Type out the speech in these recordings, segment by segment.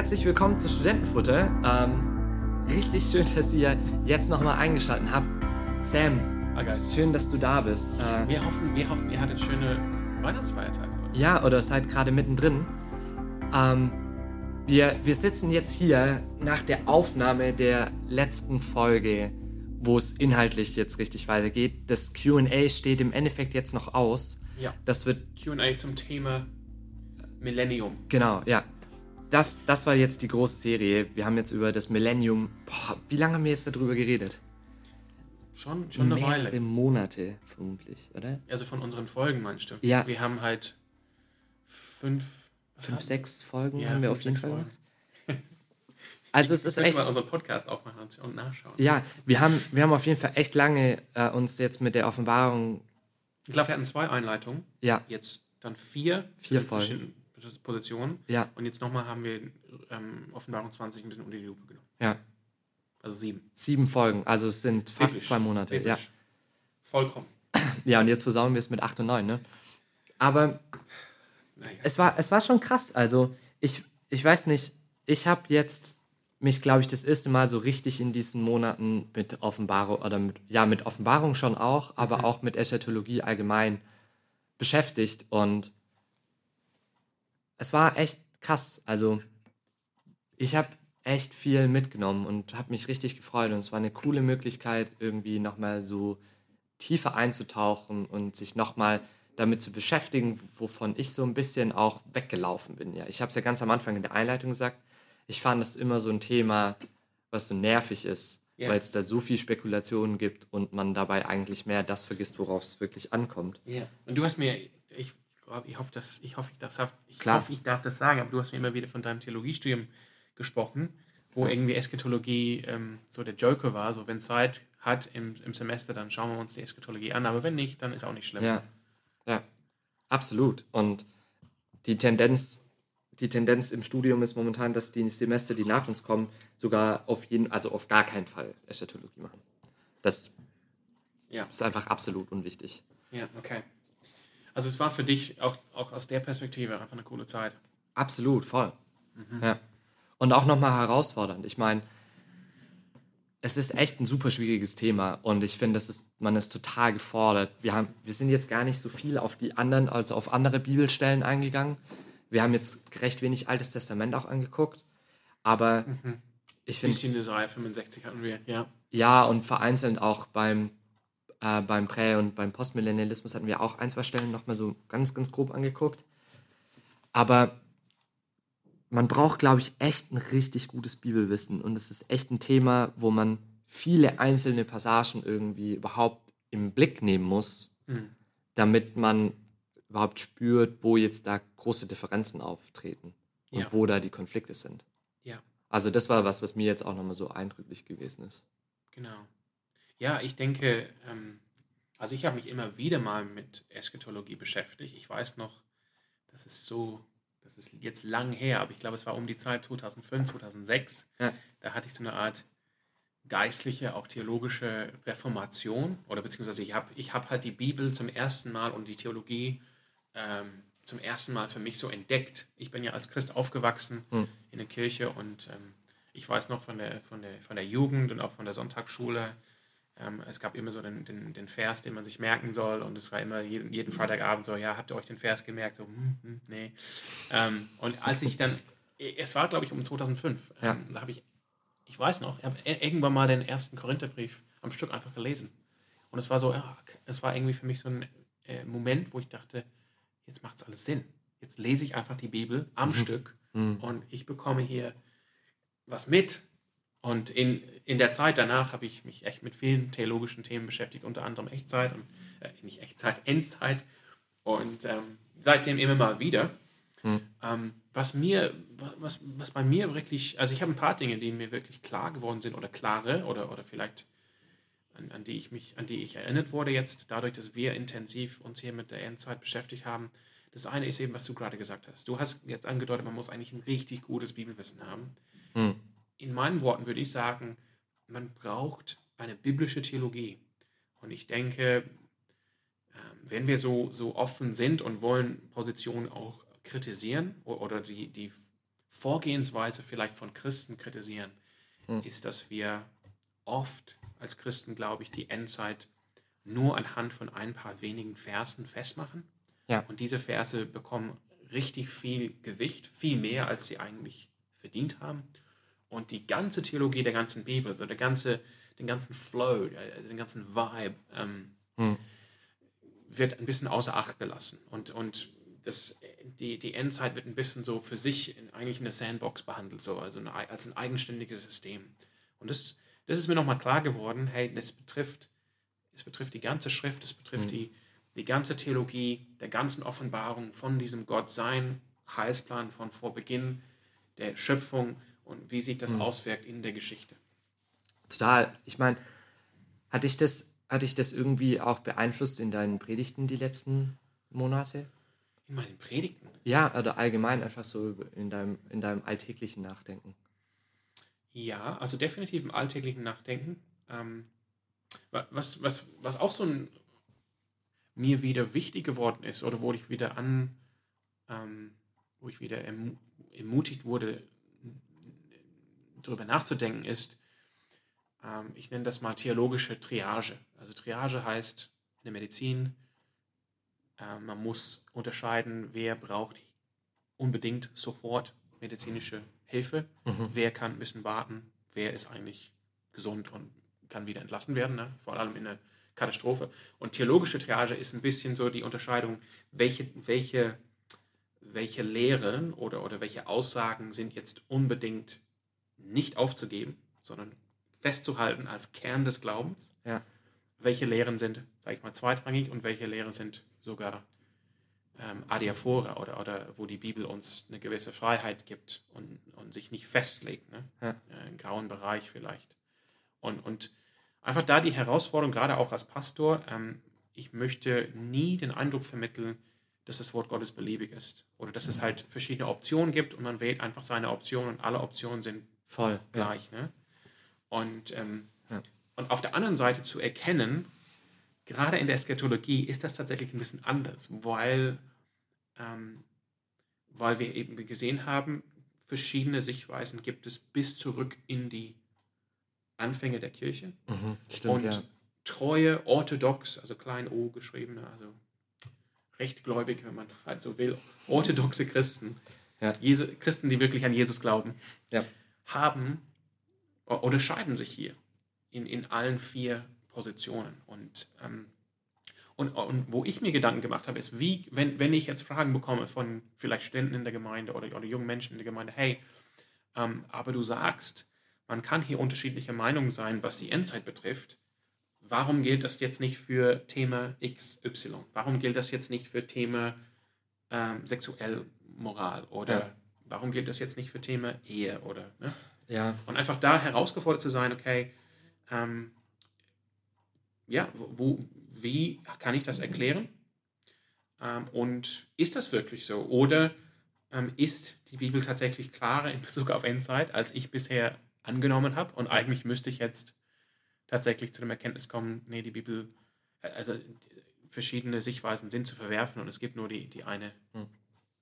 Herzlich willkommen zu Studentenfutter. Ähm, richtig schön, dass ihr jetzt nochmal eingeschaltet habt. Sam, geil. schön, dass du da bist. Äh, Wir hoffen, wir hoffen, ihr hattet schöne Weihnachtsfeiertage. oder? ja, oder seid gerade mittendrin. Ähm, wir, wir sitzen jetzt hier nach der Aufnahme der letzten Folge, wo es inhaltlich jetzt richtig weitergeht. Das QA steht im Endeffekt jetzt noch aus. Ja. Das wird Q&A zum Thema Millennium. Genau, ja. Das, das war jetzt die große Serie. Wir haben jetzt über das Millennium. Boah, wie lange haben wir jetzt darüber geredet? Schon, schon eine Mehrere Weile. Monate, vermutlich, oder? Also von unseren Folgen meinst du? Ja. Wir haben halt fünf... Fünf, haben- sechs Folgen Ja, haben wir auf jeden Fall Folgen. gemacht. Also es ist echt. mal unseren Podcast aufmachen und nachschauen. Ja, wir haben, wir haben auf jeden Fall echt lange äh, uns jetzt mit der Offenbarung. Ich glaube, wir hatten zwei Einleitungen. Ja, Jetzt dann vier. Vier Folgen. Positionen. ja, Und jetzt nochmal haben wir ähm, Offenbarung 20 ein bisschen unter die Lupe genommen. ja. Also sieben. Sieben Folgen, also es sind fast Biblisch. zwei Monate. Ja. Biblisch. Vollkommen. ja, und jetzt versauen wir es mit acht und neun, ne? Aber Naja. es war, es war schon krass. Also, ich, ich weiß nicht, ich habe jetzt mich, glaube ich, das erste Mal so richtig in diesen Monaten mit Offenbarung oder mit, ja, mit Offenbarung schon auch, aber auch mit Eschatologie allgemein beschäftigt und es war echt krass. Also, ich habe echt viel mitgenommen und habe mich richtig gefreut und es war eine coole Möglichkeit, irgendwie nochmal so tiefer einzutauchen und sich nochmal damit zu beschäftigen, wovon ich so ein bisschen auch weggelaufen bin. Ja, ich habe es ja ganz am Anfang in der Einleitung gesagt. Ich fand das immer so ein Thema, was so nervig ist, Ja. weil es da so viel Spekulationen gibt und man dabei eigentlich mehr das vergisst, worauf es wirklich ankommt. Ja. Und du hast mir, ich, ich hoffe, dass, ich hoffe, ich, das, darf- ich Klar. hoffe, ich darf das sagen, aber du hast mir immer wieder von deinem Theologiestudium gesprochen, wo irgendwie Eschatologie ähm, so der Joker war. So, wenn Zeit hat im, im Semester, dann schauen wir uns die Eschatologie an, aber wenn nicht, dann ist auch nicht schlimm. Ja, ja, absolut. Und die Tendenz, die Tendenz im Studium ist momentan, dass die Semester, die nach uns kommen, sogar auf jeden, also auf gar keinen Fall Eschatologie machen. Das Ja. ist einfach absolut unwichtig. Ja, okay. Also es war für dich auch, auch aus der Perspektive einfach eine coole Zeit. Absolut, voll. Ja. Und auch nochmal herausfordernd. Ich meine, es ist echt ein super schwieriges Thema und ich finde, man ist total gefordert. Wir, haben, wir sind jetzt gar nicht so viel auf die anderen, also auf andere Bibelstellen eingegangen. Wir haben jetzt recht wenig Altes Testament auch angeguckt. Aber ich finde, Bisschen Jesaja 65 hatten wir, ja. ja, und vereinzelt auch beim, äh, beim Prä- und beim Postmillennialismus hatten wir auch ein, zwei Stellen nochmal so ganz, ganz grob angeguckt. Aber man braucht, glaube ich, echt ein richtig gutes Bibelwissen. Und es ist echt ein Thema, wo man viele einzelne Passagen irgendwie überhaupt im Blick nehmen muss, Mhm. damit man überhaupt spürt, wo jetzt da große Differenzen auftreten und Ja. wo da die Konflikte sind. Ja, Also das war was, was mir jetzt auch nochmal so eindrücklich gewesen ist. genau. Ja, ich denke, ähm, also ich habe mich immer wieder mal mit Eschatologie beschäftigt. Ich weiß noch, das ist so, das ist jetzt lang her, aber ich glaube, es war um die Zeit 2005, 2006. Ja. Da hatte ich so eine Art geistliche, auch theologische Reformation. Oder beziehungsweise ich habe ich hab halt die Bibel zum ersten Mal und die Theologie ähm, zum ersten Mal für mich so entdeckt. Ich bin ja als Christ aufgewachsen Hm. in der Kirche und ähm, ich weiß noch von der, von, der, von der Jugend und auch von der Sonntagsschule, ähm, es gab immer so den, den, den Vers, den man sich merken soll und es war immer jeden, jeden Freitagabend so, ja, habt ihr euch den Vers gemerkt? So, hm, hm, nee. Ähm, und als ich dann, es war glaube ich um 2005, Ja. ähm, da habe ich, ich weiß noch, ich habe irgendwann mal den ersten Korintherbrief am Stück einfach gelesen. Und es war so, ja, es war irgendwie für mich so ein äh, Moment, wo ich dachte, jetzt macht es alles Sinn. Jetzt lese ich einfach die Bibel am Stück Mhm. und ich bekomme hier was mit. Und in, in der Zeit danach habe ich mich echt mit vielen theologischen Themen beschäftigt, unter anderem Echtzeit und äh, nicht Echtzeit, Endzeit. Und ähm, seitdem immer mal wieder. Hm. Ähm, was mir, wa- was, was bei mir wirklich, also ich habe ein paar Dinge, die mir wirklich klar geworden sind oder klare oder, oder vielleicht an, an die ich mich, an die ich erinnert wurde jetzt, dadurch, dass wir intensiv uns hier mit der Endzeit beschäftigt haben. Das eine ist eben, was du gerade gesagt hast. Du hast jetzt angedeutet, man muss eigentlich ein richtig gutes Bibelwissen haben. Hm. In meinen Worten würde ich sagen, man braucht eine biblische Theologie. Und ich denke, ähm, wenn wir so, so offen sind und wollen Positionen auch kritisieren oder die, die Vorgehensweise vielleicht von Christen kritisieren, Hm. ist, dass wir oft als Christen, glaube ich, die Endzeit nur anhand von ein paar wenigen Versen festmachen. Ja. Und diese Verse bekommen richtig viel Gewicht, viel mehr, als sie eigentlich verdient haben. Und die ganze Theologie der ganzen Bibel, so der ganze, den ganzen Flow, also den ganzen Vibe, ähm, Hm. wird ein bisschen außer Acht gelassen. Und, und das, die, die Endzeit wird ein bisschen so für sich in, eigentlich in der Sandbox behandelt, so, also eine, als ein eigenständiges System. Und das, das ist mir nochmal klar geworden, hey, das betrifft, es betrifft die ganze Schrift, es betrifft Mhm. die, die ganze Theologie, der ganzen Offenbarung von diesem Gott, sein Heilsplan von vor Beginn der Schöpfung und wie sich das Mhm. auswirkt in der Geschichte. Total. Ich meine, hatte ich das, hatte ich das irgendwie auch beeinflusst in deinen Predigten die letzten Monate? In meinen Predigten. Ja, oder allgemein einfach so in deinem, in deinem alltäglichen Nachdenken. Ja, also definitiv im alltäglichen Nachdenken. Ähm, wa- was, was, was auch so ein, mir wieder wichtig geworden ist oder wo ich wieder an, ähm, wo ich wieder ermu ermutigt wurde, darüber nachzudenken, ist, ähm, ich nenne das mal theologische Triage. Also Triage heißt in der Medizin, äh, man muss unterscheiden, wer braucht unbedingt sofort medizinische Hilfe, Mhm. wer kann ein bisschen warten, wer ist eigentlich gesund und kann wieder entlassen werden, ne? vor allem in einer Katastrophe. Und theologische Triage ist ein bisschen so die Unterscheidung, welche, welche, welche Lehren oder, oder welche Aussagen sind jetzt unbedingt nicht aufzugeben, sondern festzuhalten als Kern des Glaubens. Ja. Welche Lehren sind, sage ich mal, zweitrangig und welche Lehren sind sogar ähm, Adiaphora oder, oder wo die Bibel uns eine gewisse Freiheit gibt und, und sich nicht festlegt. Ne? Ja. Äh, Einen grauen Bereich vielleicht. Und, und einfach da die Herausforderung, gerade auch als Pastor, ähm, ich möchte nie den Eindruck vermitteln, dass das Wort Gottes beliebig ist. Oder dass es halt verschiedene Optionen gibt und man wählt einfach seine Option und alle Optionen sind Voll. Gleich. Ne? Und, ähm, Ja. und auf der anderen Seite zu erkennen, gerade in der Eskatologie ist das tatsächlich ein bisschen anders, weil, ähm, weil wir eben gesehen haben, verschiedene Sichtweisen gibt es bis zurück in die Anfänge der Kirche. Mhm. Stimmt, und ja. treue, orthodox, also klein o geschriebene, also rechtgläubig, wenn man halt so will, orthodoxe Christen, Ja. Jesu, Christen, die wirklich an Jesus glauben, Ja. Haben o- unterscheiden sich hier in, in allen vier Positionen. Und, ähm, und, und wo ich mir Gedanken gemacht habe, ist, wie, wenn, wenn ich jetzt Fragen bekomme von vielleicht Studenten in der Gemeinde oder, oder jungen Menschen in der Gemeinde, hey, ähm, aber du sagst, man kann hier unterschiedlicher Meinung sein, was die Endzeit betrifft. Warum gilt das jetzt nicht für Thema XY? Warum gilt das jetzt nicht für Thema ähm, Sexuellmoral? Oder Ja. Warum gilt das jetzt nicht für Thema Ehe? Oder, ne? Ja, Und einfach da herausgefordert zu sein, okay, ähm, ja, wo, wie kann ich das erklären? Ähm, und ist das wirklich so? Oder ähm, ist die Bibel tatsächlich klarer in Bezug auf Endzeit, als ich bisher angenommen habe? Und eigentlich müsste ich jetzt tatsächlich zu dem Erkenntnis kommen, nee, die Bibel, äh, also verschiedene Sichtweisen sind zu verwerfen und es gibt nur die, die eine Hm.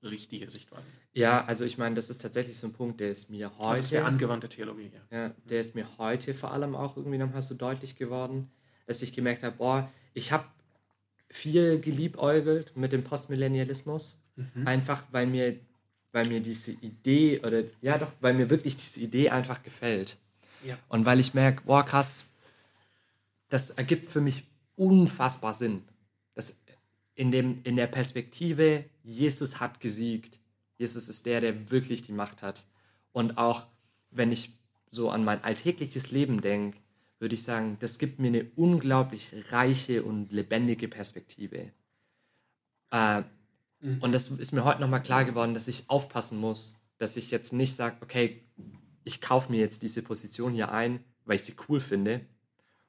Richtige Sichtweise. ja, also ich meine, das ist tatsächlich so ein Punkt, der ist mir Also das wäre heute, angewandte Theologie, ja. ja, der ist mir heute vor allem auch irgendwie nochmal so deutlich geworden, dass ich gemerkt habe, boah, ich habe viel geliebäugelt mit dem Postmillennialismus, Mhm. einfach weil mir, weil mir diese Idee oder ja doch, weil mir wirklich diese Idee einfach gefällt. Ja. Und weil ich merke, boah, krass, das ergibt für mich unfassbar Sinn. Das in, dem, in der Perspektive, Jesus hat gesiegt. Jesus ist der, der wirklich die Macht hat. Und auch wenn ich so an mein alltägliches Leben denke, würde ich sagen, das gibt mir eine unglaublich reiche und lebendige Perspektive. Äh, Mhm. Und das ist mir heute nochmal klar geworden, dass ich aufpassen muss, dass ich jetzt nicht sage, okay, ich kaufe mir jetzt diese Position hier ein, weil ich sie cool finde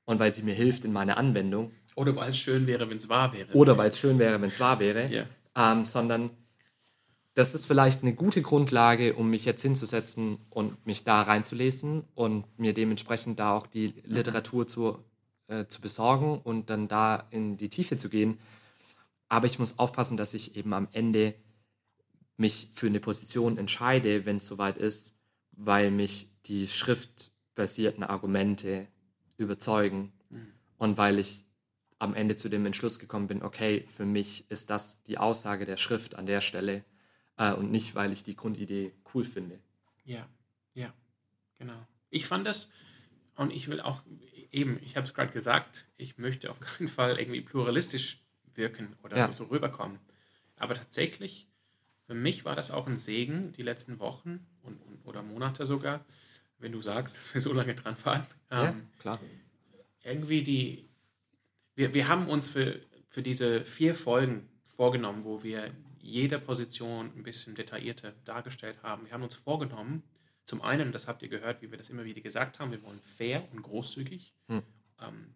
und weil sie mir hilft in meiner Anwendung Oder weil es schön wäre, wenn es wahr wäre. oder weil es schön wäre, wenn es wahr wäre, Ja. Ähm, sondern das ist vielleicht eine gute Grundlage, um mich jetzt hinzusetzen und mich da reinzulesen und mir dementsprechend da auch die Literatur zu, äh, zu besorgen und dann da in die Tiefe zu gehen. Aber ich muss aufpassen, dass ich eben am Ende mich für eine Position entscheide, wenn es soweit ist, weil mich die schriftbasierten Argumente überzeugen mhm. und weil ich am Ende zu dem Entschluss gekommen bin, okay, für mich ist das die Aussage der Schrift an der Stelle äh, und nicht, weil ich die Grundidee cool finde. Ja, ja, genau. Ich fand das und ich will auch eben, ich habe es gerade gesagt, ich möchte auf keinen Fall irgendwie pluralistisch wirken oder ja. so rüberkommen. Aber tatsächlich, für mich war das auch ein Segen, die letzten Wochen und, und oder Monate sogar, wenn du sagst, dass wir so lange dran fahren. Ja, ähm, klar. Irgendwie die, wir, wir haben uns für, für diese vier Folgen vorgenommen, wo wir jede Position ein bisschen detaillierter dargestellt haben. Wir haben uns vorgenommen, zum einen, das habt ihr gehört, wie wir das immer wieder gesagt haben, wir wollen fair und großzügig hm. ähm,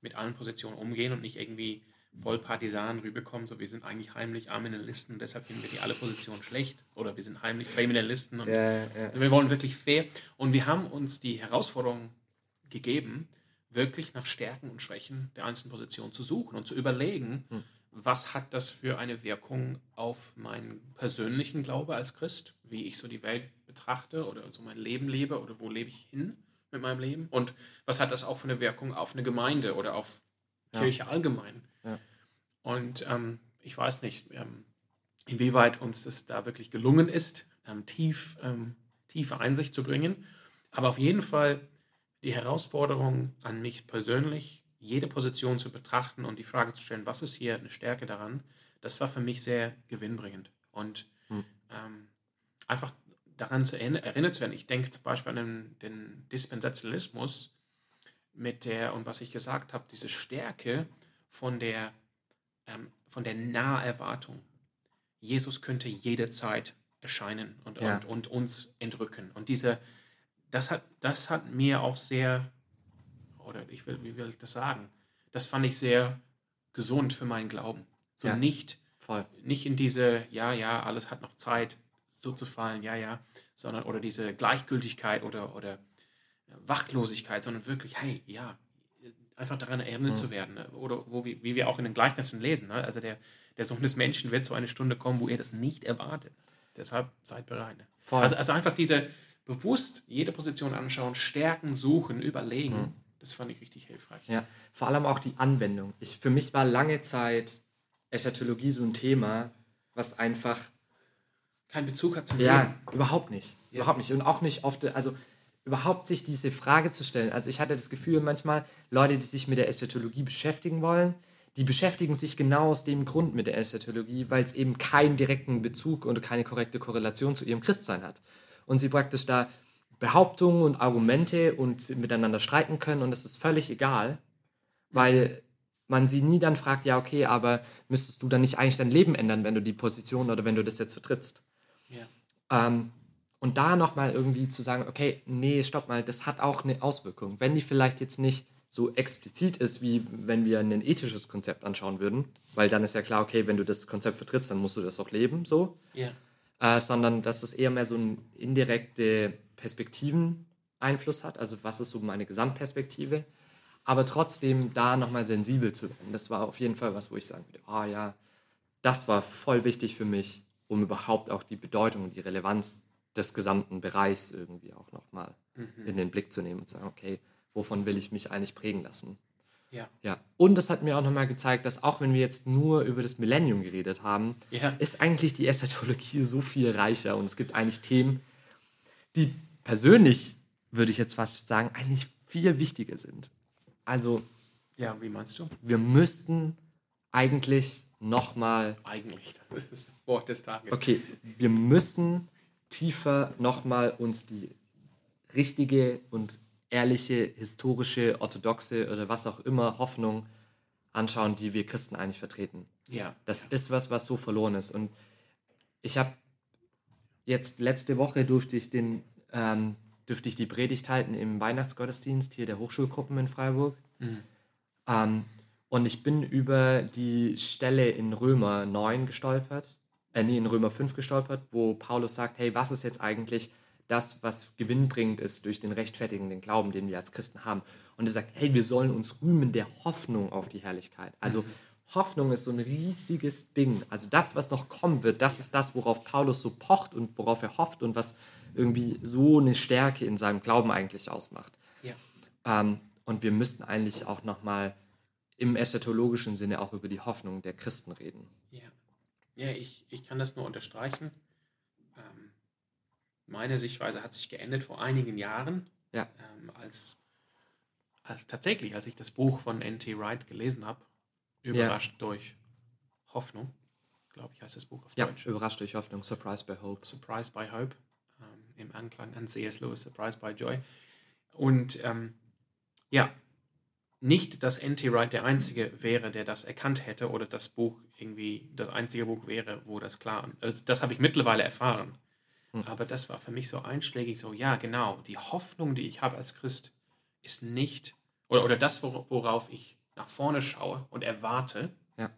mit allen Positionen umgehen und nicht irgendwie voll Partisanen rüberkommen, so wir sind eigentlich heimlich Arminalisten und deshalb finden wir die alle Positionen schlecht oder wir sind heimlich Kriminalisten und ja, ja. Also wir wollen wirklich fair und wir haben uns die Herausforderung gegeben, wirklich nach Stärken und Schwächen der einzelnen Positionen zu suchen und zu überlegen, hm. was hat das für eine Wirkung auf meinen persönlichen Glaube als Christ, wie ich so die Welt betrachte oder so mein Leben lebe oder wo lebe ich hin mit meinem Leben und was hat das auch für eine Wirkung auf eine Gemeinde oder auf ja. Kirche allgemein. Ja. Und ähm, ich weiß nicht, ähm, inwieweit uns das da wirklich gelungen ist, ähm, tief, ähm, tiefe Einsicht zu bringen. Aber auf jeden Fall die Herausforderung an mich persönlich, jede Position zu betrachten und die Frage zu stellen, was ist hier eine Stärke daran, das war für mich sehr gewinnbringend. Und hm. ähm, einfach daran zu erinnert zu werden. Ich denke zum Beispiel an den, den Dispensationalismus mit der, und was ich gesagt habe, diese Stärke von der, ähm, von der Naherwartung. Jesus könnte jederzeit erscheinen und, ja. und, und uns entrücken. Und diese, das hat, das hat mir auch sehr, oder ich will, wie will ich das sagen? Das fand ich sehr gesund für meinen Glauben. So ja, nicht, voll. nicht in diese, ja, ja, alles hat noch Zeit, so zu fallen, ja, ja, sondern oder diese Gleichgültigkeit oder, oder Wachtlosigkeit, sondern wirklich, hey, ja, einfach daran erinnert mhm. zu werden. Ne? Oder wo, wie, wie wir auch in den Gleichnissen lesen. Ne? Also der, der Sohn des Menschen wird zu einer Stunde kommen, wo ihr das nicht erwartet. Deshalb seid bereit. Ne? Also, also einfach diese bewusst jede Position anschauen, stärken, suchen, überlegen. Mhm. Das fand ich richtig hilfreich. Ja, vor allem auch die Anwendung. Ich, für mich war lange Zeit Eschatologie so ein Thema, was einfach keinen Bezug hat zum Ja, Leben. überhaupt nicht. Ja. Überhaupt nicht. Und auch nicht oft, also überhaupt sich diese Frage zu stellen. Also ich hatte das Gefühl manchmal, Leute, die sich mit der Eschatologie beschäftigen wollen, die beschäftigen sich genau aus dem Grund mit der Eschatologie, weil es eben keinen direkten Bezug oder keine korrekte Korrelation zu ihrem Christsein hat. Und sie praktisch da Behauptungen und Argumente und miteinander streiten können und es ist völlig egal, weil man sie nie dann fragt, ja, okay, aber müsstest du dann nicht eigentlich dein Leben ändern, wenn du die Position oder wenn du das jetzt vertrittst? Ja. Ähm, und da nochmal irgendwie zu sagen, okay, nee, stopp mal, das hat auch eine Auswirkung. Wenn die vielleicht jetzt nicht so explizit ist, wie wenn wir ein ethisches Konzept anschauen würden, weil dann ist ja klar, okay, wenn du das Konzept vertrittst, dann musst du das auch leben, so. Ja. Äh, sondern dass es eher mehr so einen indirekte Perspektiven-Einfluss hat, also was ist so meine Gesamtperspektive, aber trotzdem da nochmal sensibel zu werden. Das war auf jeden Fall was, wo ich sagen würde, ah oh, ja, das war voll wichtig für mich, um überhaupt auch die Bedeutung und die Relevanz des gesamten Bereichs irgendwie auch nochmal mhm. in den Blick zu nehmen und zu sagen, okay, wovon will ich mich eigentlich prägen lassen? Ja. ja. Und das hat mir auch nochmal gezeigt, dass auch wenn wir jetzt nur über das Millennium geredet haben, ja. ist eigentlich die Eschatologie so viel reicher und es gibt eigentlich Themen, die persönlich, würde ich jetzt fast sagen, eigentlich viel wichtiger sind. Also. Ja, wie meinst du? Wir müssten eigentlich nochmal. Eigentlich, das ist das Wort des Tages. Okay, wir müssen tiefer nochmal uns die richtige und ehrliche, historische, orthodoxe oder was auch immer Hoffnung anschauen, die wir Christen eigentlich vertreten. Ja. Das ist was, was so verloren ist. Und ich habe jetzt letzte Woche durfte ich den ähm, dürfte ich die Predigt halten im Weihnachtsgottesdienst hier der Hochschulgruppen in Freiburg. Mhm. Ähm, und ich bin über die Stelle in Römer 9 gestolpert, äh, nee, in Römer 5 gestolpert, wo Paulus sagt, hey, was ist jetzt eigentlich das, was gewinnbringend ist durch den rechtfertigenden Glauben, den wir als Christen haben. Und er sagt, hey, wir sollen uns rühmen der Hoffnung auf die Herrlichkeit. Also mhm. Hoffnung ist so ein riesiges Ding. Also das, was noch kommen wird, das ist das, worauf Paulus so pocht und worauf er hofft und was irgendwie so eine Stärke in seinem Glauben eigentlich ausmacht. Ja. Ähm, und wir müssten eigentlich auch nochmal im eschatologischen Sinne auch über die Hoffnung der Christen reden. Ja, ja ich, ich kann das nur unterstreichen. Meine Sichtweise hat sich geändert vor einigen Jahren, Ja. ähm, als, als tatsächlich, als ich das Buch von N.T. Wright gelesen habe, überrascht durch Hoffnung, glaube ich, heißt das Buch auf Ja, Deutsch. überrascht durch Hoffnung, surprised by hope. Surprised by Hope, ähm, im Anklang an C.S. Lewis, Surprised by Joy. Und ähm, ja, nicht, dass N.T. Wright der Einzige wäre, der das erkannt hätte oder das Buch irgendwie das einzige Buch wäre, wo das klar also Das habe ich mittlerweile erfahren. Aber das war für mich so einschlägig, so, ja, genau, die Hoffnung, die ich habe als Christ, ist nicht, oder, oder das, wor- worauf ich nach vorne schaue und erwarte, Ja.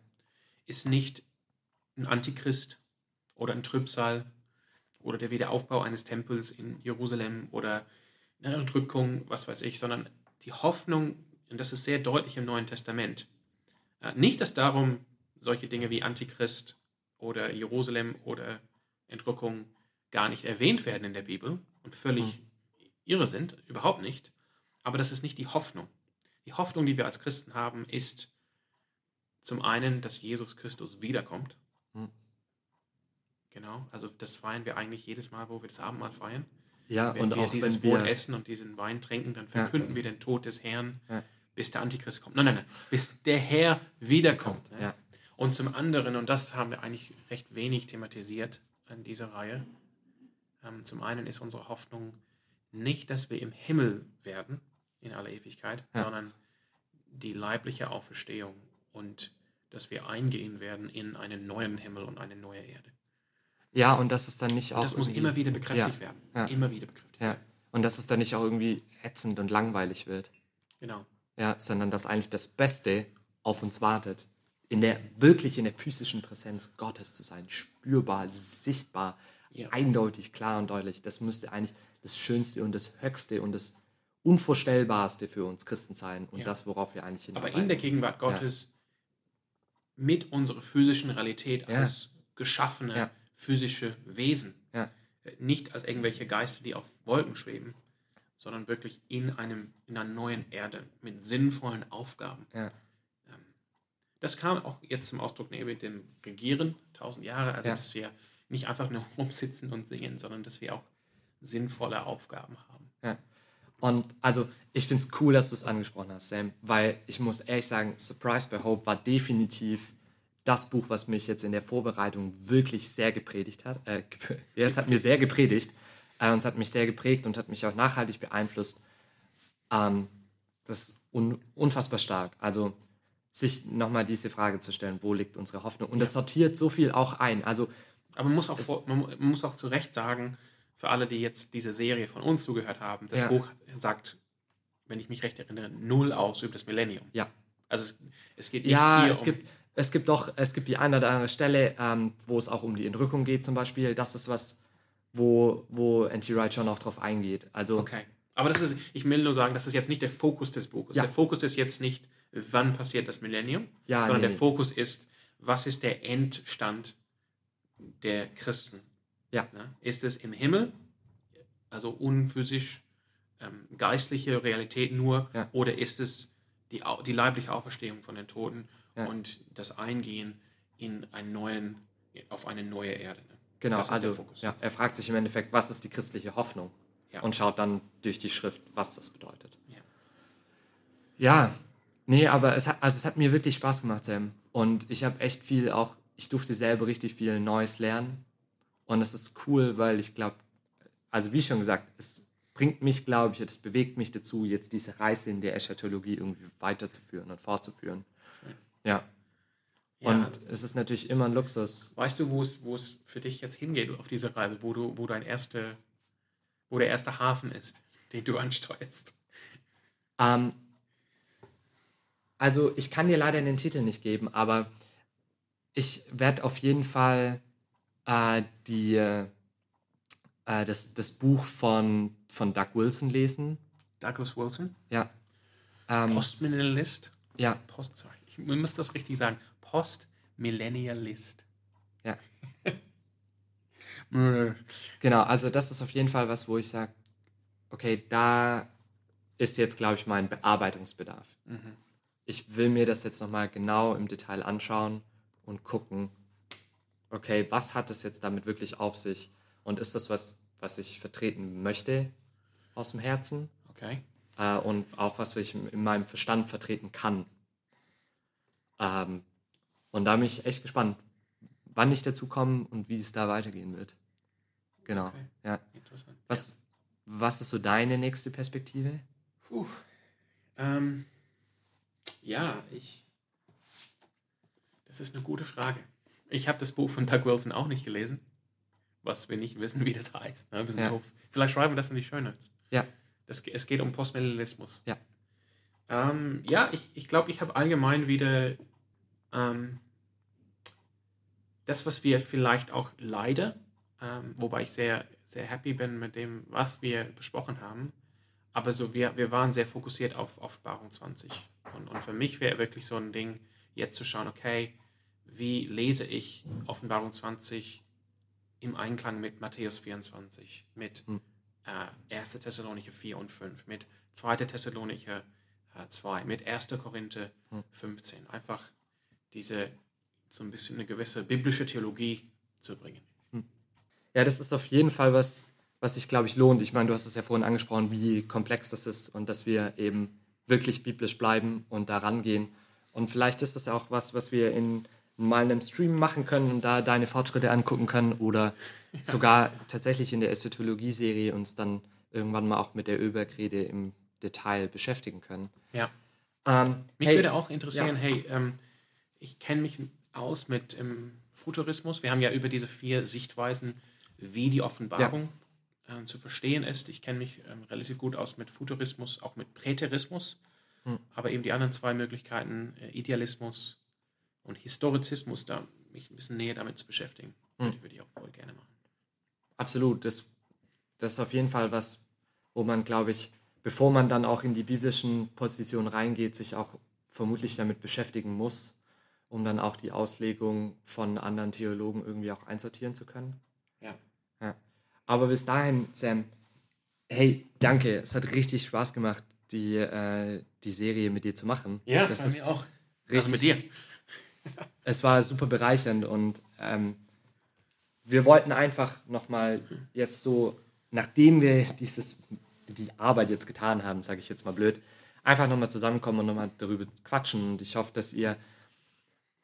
ist nicht ein Antichrist oder ein Trübsal oder der Wiederaufbau eines Tempels in Jerusalem oder eine Entrückung, was weiß ich, sondern die Hoffnung, und das ist sehr deutlich im Neuen Testament, äh, nicht, dass darum solche Dinge wie Antichrist oder Jerusalem oder Entrückung gar nicht erwähnt werden in der Bibel und völlig irre sind, überhaupt nicht, aber das ist nicht die Hoffnung. Die Hoffnung, die wir als Christen haben, ist zum einen, dass Jesus Christus wiederkommt. Hm. Genau, also das feiern wir eigentlich jedes Mal, wo wir das Abendmahl feiern. Ja, Wenn und wir auch dieses wenn Brot wir, essen und diesen Wein trinken, dann verkünden wir den Tod des Herrn, Ja. bis der Antichrist kommt. Nein, nein, nein, bis der Herr wiederkommt. ne? Ja. Und zum anderen, und das haben wir eigentlich recht wenig thematisiert in dieser Reihe, zum einen ist unsere Hoffnung nicht, dass wir im Himmel werden in aller Ewigkeit, Ja. sondern die leibliche Auferstehung und dass wir eingehen werden in einen neuen Himmel und eine neue Erde. ja, und das ist dann nicht auch Das muss immer wieder bekräftigt ja, werden. ja. Immer wieder bekräftigt Ja, werden. und dass es dann nicht auch irgendwie ätzend und langweilig wird. Genau. Ja, sondern dass eigentlich das Beste auf uns wartet. In der, wirklich in der physischen Präsenz Gottes zu sein, spürbar, sichtbar, Ja. eindeutig, klar und deutlich. Das müsste eigentlich das Schönste und das Höchste und das Unvorstellbarste für uns Christen sein und Ja. das, worauf wir eigentlich Aber hinarbeiten. in der Gegenwart Gottes mit unserer physischen Realität Ja. als geschaffene Ja. physische Wesen. Ja. Äh, Nicht als irgendwelche Geister, die auf Wolken schweben, sondern wirklich in, einem, in einer neuen Erde mit sinnvollen Aufgaben. Ja. Das kam auch jetzt zum Ausdruck neben dem Regieren, tausend Jahre, also Ja. dass wir nicht einfach nur rumsitzen und singen, sondern dass wir auch sinnvolle Aufgaben haben. Ja. Und also, ich finde es cool, dass du es angesprochen hast, Sam, weil ich muss ehrlich sagen, Surprise by Hope war definitiv das Buch, was mich jetzt in der Vorbereitung wirklich sehr gepredigt hat. Äh, ja, es hat mir sehr gepredigt äh, und es hat mich sehr geprägt und hat mich auch nachhaltig beeinflusst. Ähm, das ist un unfassbar stark. Also, sich nochmal diese Frage zu stellen, wo liegt unsere Hoffnung? Und das sortiert so viel auch ein. Also, Aber man muss auch, vor, man mu- man muss auch zu Recht sagen, für alle, die jetzt diese Serie von uns zugehört haben, das Ja. Buch sagt, wenn ich mich recht erinnere, null aus über das Millennium. ja, Also es, es geht Ja, es um, gibt, es gibt doch, es gibt die eine oder andere Stelle, ähm, wo es auch um die Entrückung geht zum Beispiel. Das ist was, wo, wo N.T. Wright schon auch drauf eingeht. Also, Okay. Aber das ist, ich will nur sagen, das ist jetzt nicht der Fokus des Buches. Ja. Der Fokus ist jetzt nicht, wann passiert das Millennium, Ja, sondern nee, der nee. Fokus ist, was ist der Endstand der Christen? Ja. Ne? Ist es im Himmel, also unphysisch, ähm, geistliche Realität nur, Ja. oder ist es die, die leibliche Auferstehung von den Toten Ja. und das Eingehen in einen neuen, auf eine neue Erde? Ne? genau, das ist also der Fokus. ja, er fragt sich im Endeffekt, was ist die christliche Hoffnung? Und schaut dann durch die Schrift, was das bedeutet. Ja. Ja, nee, aber es hat, also es hat mir wirklich Spaß gemacht, Sam. Und ich habe echt viel auch, ich durfte selber richtig viel Neues lernen. Und das ist cool, weil ich glaube, also wie schon gesagt, es bringt mich, glaube ich, es bewegt mich dazu, jetzt diese Reise in der Eschatologie irgendwie weiterzuführen und fortzuführen. Ja. Ja. Und es ist natürlich immer ein Luxus. Weißt du, wo es, wo es für dich jetzt hingeht auf dieser Reise, wo du, wo dein erste, wo der erste Hafen ist, den du ansteuerst? Ähm, also ich kann dir leider den Titel nicht geben, aber ich werde auf jeden Fall äh, die, äh, das, das Buch von, von Doug Wilson lesen. Douglas Wilson, Ja. Ähm, Postmillennialist, ja, Post, sorry, ich muss das richtig sagen, Post-Millennialist. Ja. genau, also das ist auf jeden Fall was, wo ich sage, okay, da ist jetzt, glaube ich, mein Bearbeitungsbedarf. Mhm. Ich will mir das jetzt nochmal genau im Detail anschauen und gucken, okay, was hat es jetzt damit wirklich auf sich? Und ist das was, was ich vertreten möchte aus dem Herzen? Okay. Äh, und auch was ich in meinem Verstand vertreten kann. Ähm, und da bin ich echt gespannt, wann ich dazu komme und wie es da weitergehen wird. Genau. Okay. Ja. Interessant. Was, was ist so deine nächste Perspektive? Puh. Ähm, ja, ich. Das ist eine gute Frage. Ich habe das Buch von Doug Wilson auch nicht gelesen, was wir nicht wissen, wie das heißt. Ne? Wir sind Ja. doof. Vielleicht schreiben wir das in die Show Notes. Ja. Das, es geht um Postmillennialismus. Ja. Ähm, ja, ich, ich glaube, ich habe allgemein wieder ähm, das, was wir vielleicht auch leider, ähm, wobei ich sehr, sehr happy bin mit dem, was wir besprochen haben, aber so wir, wir waren sehr fokussiert auf Offenbarung 20. Und, und für mich wäre wirklich so ein Ding, jetzt zu schauen, okay, wie lese ich Offenbarung 20 im Einklang mit Matthäus 24, mit Hm. äh, 1. Thessalonicher 4 und 5, mit 2. Thessalonicher äh, 2, mit 1. Korinther Hm. 15. Einfach diese, so ein bisschen eine gewisse biblische Theologie zu bringen. Ja, das ist auf jeden Fall was, was sich, glaube ich, lohnt. Ich meine, du hast es ja vorhin angesprochen, wie komplex das ist und dass wir eben wirklich biblisch bleiben und da rangehen. Und vielleicht ist das auch was, was wir in mal einem Stream machen können und da deine Fortschritte angucken können oder sogar tatsächlich in der Ästhetologie-Serie uns dann irgendwann mal auch mit der Ölbergrede im Detail beschäftigen können. Ja. Ähm, Mich hey, würde auch interessieren, hey, ähm, ich kenne mich aus mit ähm, Futurismus. Wir haben ja über diese vier Sichtweisen, wie die Offenbarung äh, zu verstehen ist. Ich kenne mich ähm, relativ gut aus mit Futurismus, auch mit Präterismus. Hm. Aber eben die anderen zwei Möglichkeiten, äh, Idealismus und Historizismus, da mich ein bisschen näher damit zu beschäftigen, Hm. würde, würde ich auch voll gerne machen. Absolut. Das, das ist auf jeden Fall was, wo man, glaube ich, bevor man dann auch in die biblischen Positionen reingeht, sich auch vermutlich damit beschäftigen muss, um dann auch die Auslegung von anderen Theologen irgendwie auch einsortieren zu können. Ja. Ja. Aber bis dahin, Sam, hey, danke. Es hat richtig Spaß gemacht, die, äh, die Serie mit dir zu machen. das ist Also Richtig, mit dir. Es war super bereichernd und ähm, wir wollten einfach nochmal jetzt so, nachdem wir dieses, die Arbeit jetzt getan haben, sage ich jetzt mal blöd, einfach nochmal zusammenkommen und nochmal darüber quatschen. Und ich hoffe, dass ihr,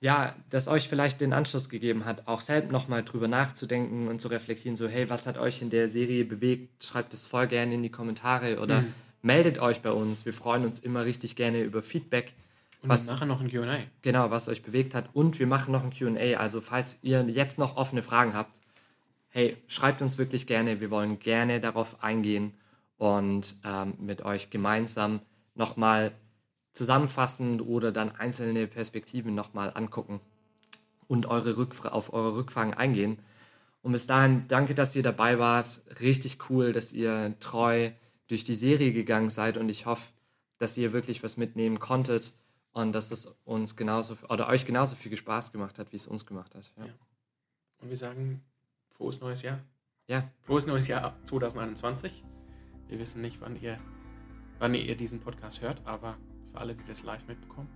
ja, dass euch vielleicht den Anschluss gegeben hat, auch selbst nochmal drüber nachzudenken und zu reflektieren, so, hey, was hat euch in der Serie bewegt? Schreibt es voll gerne in die Kommentare oder Mhm. meldet euch bei uns. Wir freuen uns immer richtig gerne über Feedback. Und Was- wir machen noch ein QA. Genau, was euch bewegt hat. Und wir machen noch ein QA. Also, falls ihr jetzt noch offene Fragen habt, hey, schreibt uns wirklich gerne. Wir wollen gerne darauf eingehen und ähm, mit euch gemeinsam nochmal zusammenfassend oder dann einzelne Perspektiven nochmal angucken und eure Rückfra auf eure Rückfragen eingehen. Und bis dahin, danke, dass ihr dabei wart. Richtig cool, dass ihr treu durch die Serie gegangen seid und ich hoffe, dass ihr wirklich was mitnehmen konntet und dass es uns genauso oder euch genauso viel Spaß gemacht hat, wie es uns gemacht hat. Ja. Ja. Und wir sagen frohes neues Jahr. ja. Frohes neues Jahr 2021. Wir wissen nicht, wann ihr, wann ihr diesen Podcast hört, aber für alle, die das live mitbekommen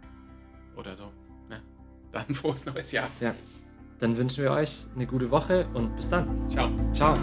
oder so, ne, dann frohes neues Jahr. ja. Dann wünschen wir euch eine gute Woche und bis dann. Ciao. Ciao.